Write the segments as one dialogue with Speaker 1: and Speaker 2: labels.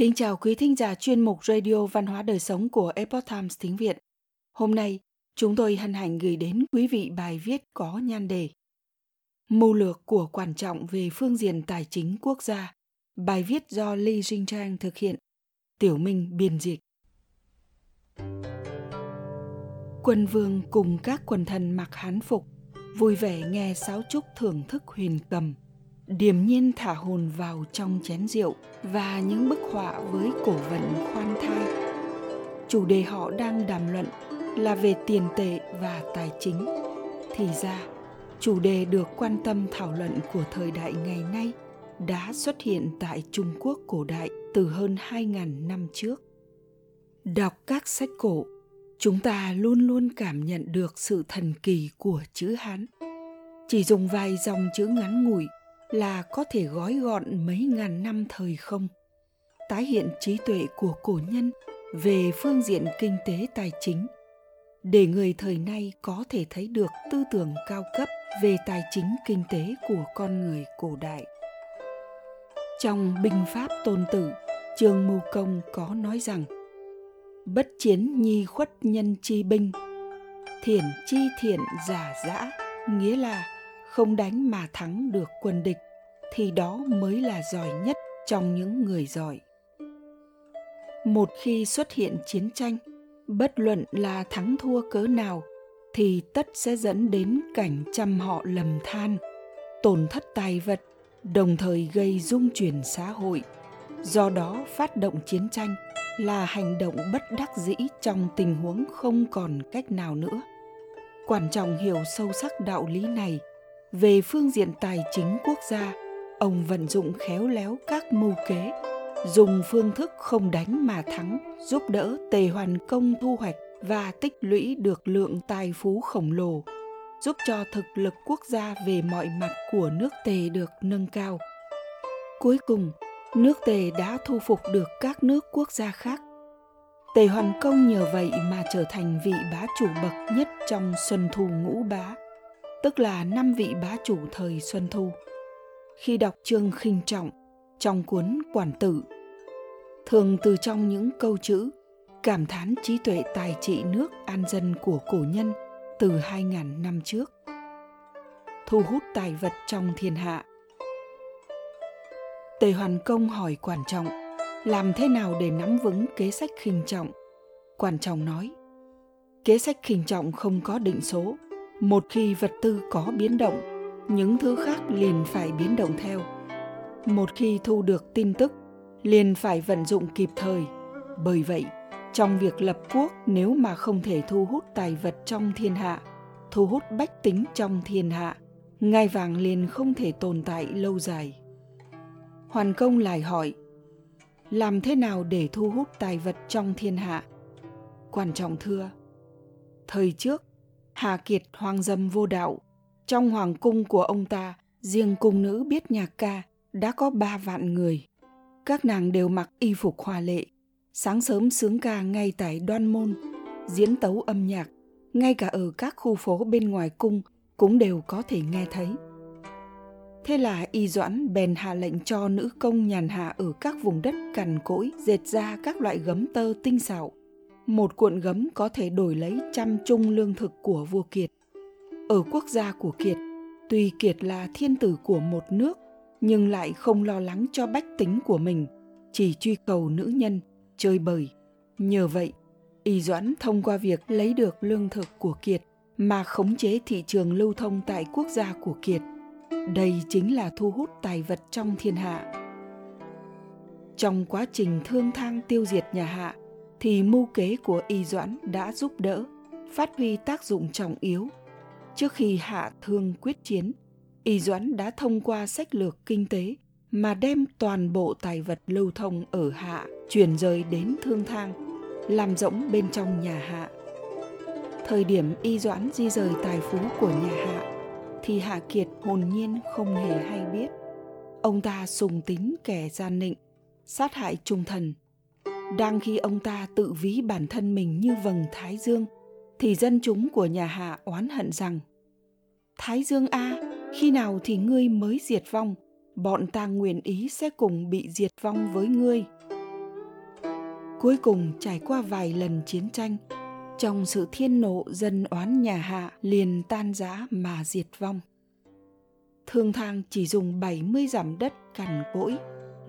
Speaker 1: Kính chào quý thính giả chuyên mục Radio Văn hóa Đời Sống của Epoch Times tiếng Việt. Hôm nay, chúng tôi hân hạnh gửi đến quý vị bài viết có nhan đề Mưu lược của quan trọng về phương diện tài chính quốc gia. Bài viết do Lee Jing Trang thực hiện. Tiểu Minh biên dịch. Quân vương cùng các quần thần mặc hán phục, vui vẻ nghe sáo trúc thưởng thức huyền cầm – điềm nhiên thả hồn vào trong chén rượu và những bức họa với cổ vận khoan thai chủ đề họ đang đàm luận là về tiền tệ và tài chính thì ra chủ đề được quan tâm thảo luận của thời đại ngày nay đã xuất hiện tại Trung Quốc cổ đại từ hơn 2.000 năm trước. Đọc các sách cổ, chúng ta luôn luôn cảm nhận được sự thần kỳ của chữ Hán. Chỉ dùng vài dòng chữ ngắn ngủi là có thể gói gọn mấy ngàn năm thời không? Tái hiện trí tuệ của cổ nhân về phương diện kinh tế tài chính. Để người thời nay có thể thấy được tư tưởng cao cấp về tài chính kinh tế của con người cổ đại. Trong binh pháp tôn tử, trương mưu công có nói rằng, bất chiến nhi khuất nhân chi binh thiển chi thiện giả dã nghĩa là không đánh mà thắng được quân địch, thì đó mới là giỏi nhất trong những người giỏi. Một khi xuất hiện chiến tranh, bất luận là thắng thua cớ nào, thì tất sẽ dẫn đến cảnh trăm họ lầm than, tổn thất tài vật, đồng thời gây dung chuyển xã hội. Do đó, phát động chiến tranh là hành động bất đắc dĩ trong tình huống không còn cách nào nữa. Quan trọng hiểu sâu sắc đạo lý này về phương diện tài chính quốc gia, ông vận dụng khéo léo các mưu kế, dùng phương thức không đánh mà thắng, giúp đỡ tề hoàn công thu hoạch và tích lũy được lượng tài phú khổng lồ, giúp cho thực lực quốc gia về mọi mặt của nước tề được nâng cao. Cuối cùng, nước tề đã thu phục được các nước quốc gia khác. Tề hoàn công nhờ vậy mà trở thành vị bá chủ bậc nhất trong xuân thu ngũ bá tức là năm vị bá chủ thời xuân thu khi đọc chương khinh trọng trong cuốn quản tử thường từ trong những câu chữ cảm thán trí tuệ tài trị nước an dân của cổ nhân từ 2.000 năm trước. Thu hút tài vật trong thiên hạ. Tề Hoàn Công hỏi quản trọng, làm thế nào để nắm vững kế sách khinh trọng? Quản trọng nói, kế sách khinh trọng không có định số. Một khi vật tư có biến động, những thứ khác liền phải biến động theo. Một khi thu được tin tức, liền phải vận dụng kịp thời. Bởi vậy, trong việc lập quốc, nếu mà không thể thu hút tài vật trong thiên hạ, thu hút bách tính trong thiên hạ, ngai vàng liền không thể tồn tại lâu dài. Hoàn công lại hỏi, làm thế nào để thu hút tài vật trong thiên hạ? Quan trọng thưa, thời trước hà kiệt hoang dâm vô đạo trong hoàng cung của ông ta, riêng cung nữ biết nhạc ca đã có ba vạn người. Các nàng đều mặc y phục hoa lệ, sáng sớm sướng ca ngay tại đoan môn, diễn tấu âm nhạc, ngay cả ở các khu phố bên ngoài cung cũng đều có thể nghe thấy. Thế là y doãn bèn hạ lệnh cho nữ công nhàn hạ ở các vùng đất cằn cỗi dệt ra các loại gấm tơ tinh xảo. Một cuộn gấm có thể đổi lấy trăm chung lương thực của vua Kiệt ở quốc gia của Kiệt, tuy Kiệt là thiên tử của một nước, nhưng lại không lo lắng cho bách tính của mình, chỉ truy cầu nữ nhân, chơi bời. Nhờ vậy, Y Doãn thông qua việc lấy được lương thực của Kiệt mà khống chế thị trường lưu thông tại quốc gia của Kiệt. Đây chính là thu hút tài vật trong thiên hạ. Trong quá trình thương thang tiêu diệt nhà Hạ, thì mưu kế của Y Doãn đã giúp đỡ, phát huy tác dụng trọng yếu Trước khi hạ thương quyết chiến, Y Doãn đã thông qua sách lược kinh tế mà đem toàn bộ tài vật lưu thông ở hạ chuyển rời đến thương thang, làm rỗng bên trong nhà hạ. Thời điểm Y Doãn di rời tài phú của nhà hạ, thì Hạ Kiệt hồn nhiên không hề hay biết. Ông ta sùng tính kẻ gian nịnh, sát hại trung thần. Đang khi ông ta tự ví bản thân mình như vầng thái dương – thì dân chúng của nhà Hạ oán hận rằng Thái Dương A, khi nào thì ngươi mới diệt vong, bọn ta nguyện ý sẽ cùng bị diệt vong với ngươi. Cuối cùng trải qua vài lần chiến tranh, trong sự thiên nộ dân oán nhà Hạ liền tan rã mà diệt vong. Thương thang chỉ dùng 70 dặm đất cằn cỗi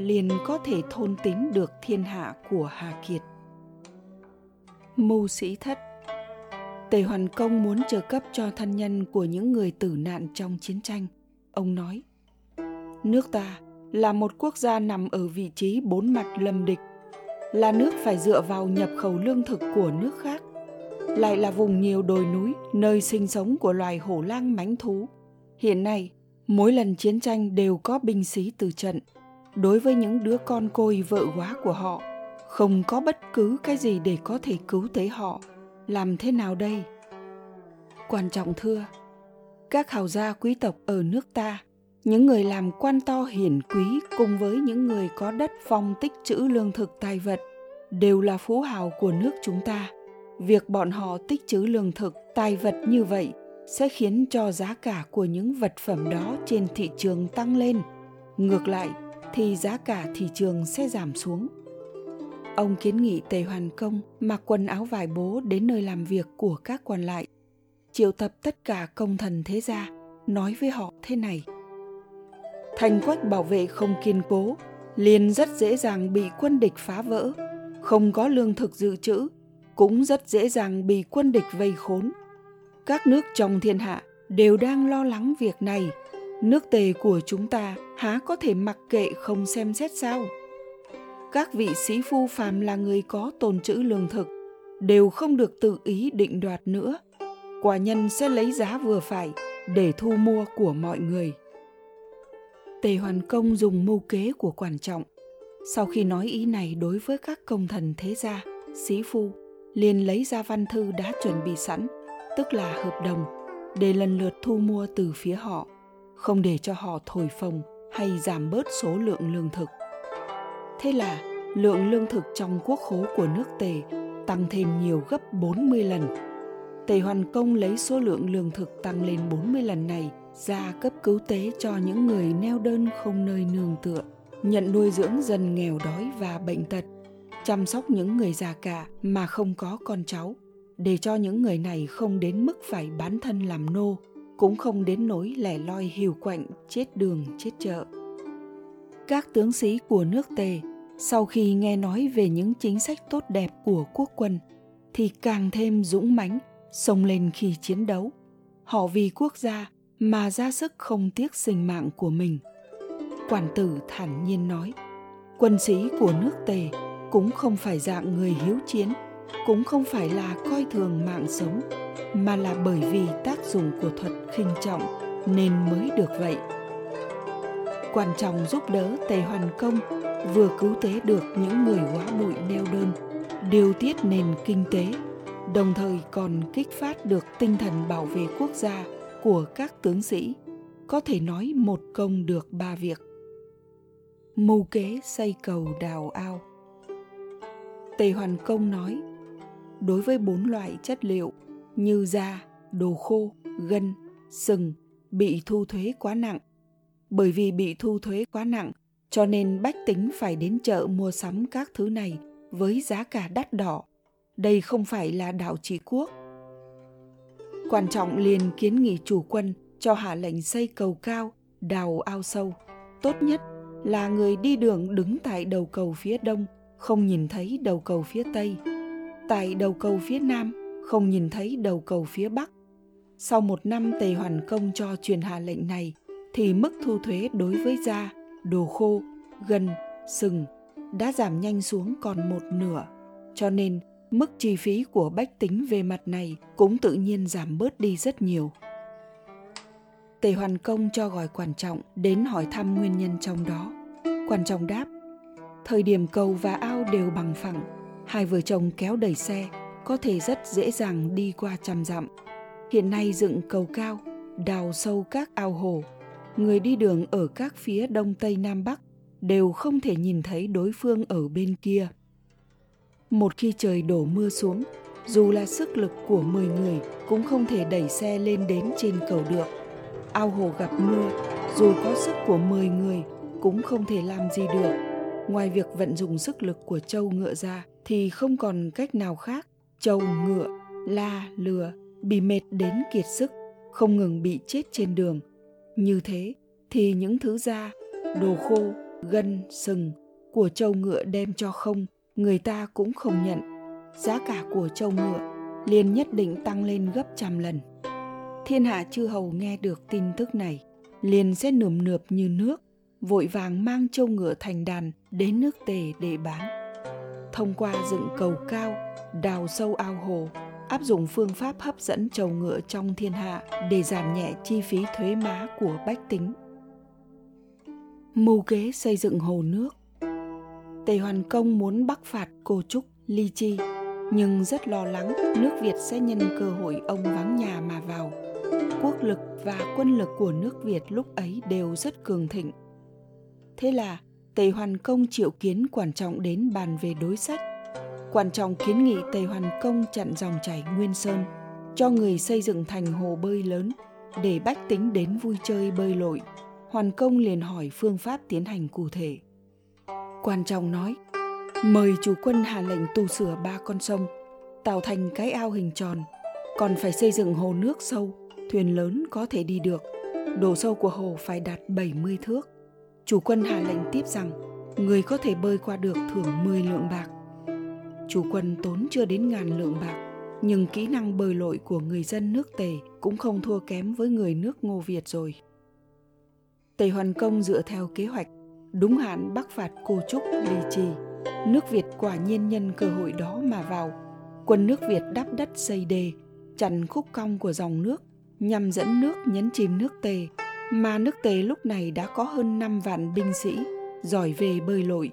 Speaker 1: liền có thể thôn tính được thiên hạ của Hà Kiệt. Mưu sĩ thất Tề Hoàn Công muốn trợ cấp cho thân nhân của những người tử nạn trong chiến tranh. Ông nói, Nước ta là một quốc gia nằm ở vị trí bốn mặt lâm địch, là nước phải dựa vào nhập khẩu lương thực của nước khác, lại là vùng nhiều đồi núi, nơi sinh sống của loài hổ lang mánh thú. Hiện nay, mỗi lần chiến tranh đều có binh sĩ từ trận. Đối với những đứa con côi vợ quá của họ, không có bất cứ cái gì để có thể cứu tế họ. Làm thế nào đây? Quan trọng thưa, các hào gia quý tộc ở nước ta những người làm quan to hiển quý cùng với những người có đất phong tích trữ lương thực tài vật đều là phú hào của nước chúng ta việc bọn họ tích trữ lương thực tài vật như vậy sẽ khiến cho giá cả của những vật phẩm đó trên thị trường tăng lên ngược lại thì giá cả thị trường sẽ giảm xuống. Ông kiến nghị tề hoàn công mặc quần áo vải bố đến nơi làm việc của các quan lại, triệu tập tất cả công thần thế gia, nói với họ thế này. Thành quách bảo vệ không kiên cố, liền rất dễ dàng bị quân địch phá vỡ, không có lương thực dự trữ, cũng rất dễ dàng bị quân địch vây khốn. Các nước trong thiên hạ đều đang lo lắng việc này nước tề của chúng ta há có thể mặc kệ không xem xét sao? Các vị sĩ phu phàm là người có tồn trữ lương thực đều không được tự ý định đoạt nữa. Quả nhân sẽ lấy giá vừa phải để thu mua của mọi người. Tề Hoàn Công dùng mưu kế của quản trọng. Sau khi nói ý này đối với các công thần thế gia, sĩ phu, liền lấy ra văn thư đã chuẩn bị sẵn, tức là hợp đồng, để lần lượt thu mua từ phía họ, không để cho họ thổi phồng hay giảm bớt số lượng lương thực. Thế là lượng lương thực trong quốc khố của nước Tề tăng thêm nhiều gấp 40 lần. Tề Hoàn Công lấy số lượng lương thực tăng lên 40 lần này ra cấp cứu tế cho những người neo đơn không nơi nương tựa, nhận nuôi dưỡng dân nghèo đói và bệnh tật, chăm sóc những người già cả mà không có con cháu, để cho những người này không đến mức phải bán thân làm nô, cũng không đến nỗi lẻ loi hiu quạnh chết đường chết chợ. Các tướng sĩ của nước Tề sau khi nghe nói về những chính sách tốt đẹp của quốc quân thì càng thêm dũng mãnh xông lên khi chiến đấu. Họ vì quốc gia mà ra sức không tiếc sinh mạng của mình. Quản tử thản nhiên nói, quân sĩ của nước Tề cũng không phải dạng người hiếu chiến, cũng không phải là coi thường mạng sống, mà là bởi vì tác dụng của thuật khinh trọng nên mới được vậy. Quan trọng giúp đỡ Tề Hoàn Công vừa cứu tế được những người quá bụi neo đơn, điều tiết nền kinh tế, đồng thời còn kích phát được tinh thần bảo vệ quốc gia của các tướng sĩ. Có thể nói một công được ba việc. Mưu kế xây cầu đào ao. Tề hoàn công nói đối với bốn loại chất liệu như da đồ khô gân sừng bị thu thuế quá nặng bởi vì bị thu thuế quá nặng cho nên bách tính phải đến chợ mua sắm các thứ này với giá cả đắt đỏ đây không phải là đạo trị quốc Quan trọng liền kiến nghị chủ quân cho hạ lệnh xây cầu cao, đào ao sâu. Tốt nhất là người đi đường đứng tại đầu cầu phía đông, không nhìn thấy đầu cầu phía tây. Tại đầu cầu phía nam, không nhìn thấy đầu cầu phía bắc. Sau một năm Tề Hoàn Công cho truyền hạ lệnh này, thì mức thu thuế đối với da, đồ khô, gân, sừng đã giảm nhanh xuống còn một nửa. Cho nên mức chi phí của bách tính về mặt này cũng tự nhiên giảm bớt đi rất nhiều. Tề Hoàn Công cho gọi quan trọng đến hỏi thăm nguyên nhân trong đó. Quan trọng đáp, thời điểm cầu và ao đều bằng phẳng, hai vợ chồng kéo đẩy xe có thể rất dễ dàng đi qua trăm dặm. Hiện nay dựng cầu cao, đào sâu các ao hồ, người đi đường ở các phía đông tây nam bắc đều không thể nhìn thấy đối phương ở bên kia một khi trời đổ mưa xuống, dù là sức lực của 10 người cũng không thể đẩy xe lên đến trên cầu được. Ao hồ gặp mưa, dù có sức của 10 người cũng không thể làm gì được, ngoài việc vận dụng sức lực của trâu ngựa ra thì không còn cách nào khác trâu, ngựa, la, lừa bị mệt đến kiệt sức, không ngừng bị chết trên đường. Như thế thì những thứ da, đồ khô, gân, sừng của trâu ngựa đem cho không, người ta cũng không nhận. Giá cả của trâu ngựa liền nhất định tăng lên gấp trăm lần. Thiên hạ chư hầu nghe được tin tức này, liền sẽ nườm nượp như nước, vội vàng mang trâu ngựa thành đàn đến nước tề để bán thông qua dựng cầu cao, đào sâu ao hồ, áp dụng phương pháp hấp dẫn trầu ngựa trong thiên hạ để giảm nhẹ chi phí thuế má của bách tính. Mưu kế xây dựng hồ nước. Tề hoàn công muốn bắc phạt cô trúc, ly chi, nhưng rất lo lắng nước việt sẽ nhân cơ hội ông vắng nhà mà vào. Quốc lực và quân lực của nước việt lúc ấy đều rất cường thịnh. Thế là tề hoàn công triệu kiến quan trọng đến bàn về đối sách. Quan trọng kiến nghị tề hoàn công chặn dòng chảy nguyên sơn, cho người xây dựng thành hồ bơi lớn, để bách tính đến vui chơi bơi lội. Hoàn công liền hỏi phương pháp tiến hành cụ thể. Quan trọng nói, mời chủ quân hạ lệnh tu sửa ba con sông, tạo thành cái ao hình tròn, còn phải xây dựng hồ nước sâu, thuyền lớn có thể đi được. Độ sâu của hồ phải đạt 70 thước chủ quân hạ lệnh tiếp rằng, người có thể bơi qua được thưởng 10 lượng bạc. Chủ quân tốn chưa đến ngàn lượng bạc, nhưng kỹ năng bơi lội của người dân nước tề cũng không thua kém với người nước ngô việt rồi. Tề hoàn công dựa theo kế hoạch, đúng hạn bắc phạt cô trúc, lì trì. Nước việt quả nhiên nhân cơ hội đó mà vào. Quân nước việt đắp đất xây đê, chặn khúc cong của dòng nước, nhằm dẫn nước nhấn chìm nước tề mà nước tề lúc này đã có hơn 5 vạn binh sĩ, giỏi về bơi lội.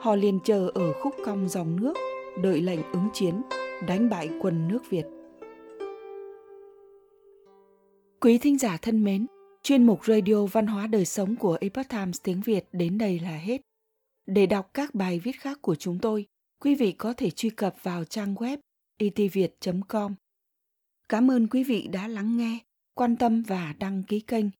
Speaker 1: Họ liền chờ ở khúc cong dòng nước, đợi lệnh ứng chiến, đánh bại quân nước việt. Quý thính giả thân mến, chuyên mục radio văn hóa đời sống của epoch times tiếng việt đến đây là hết. Để đọc các bài viết khác của chúng tôi, quý vị có thể truy cập vào trang web e itviet com. Cảm ơn quý vị đã lắng nghe, quan tâm và đăng ký kênh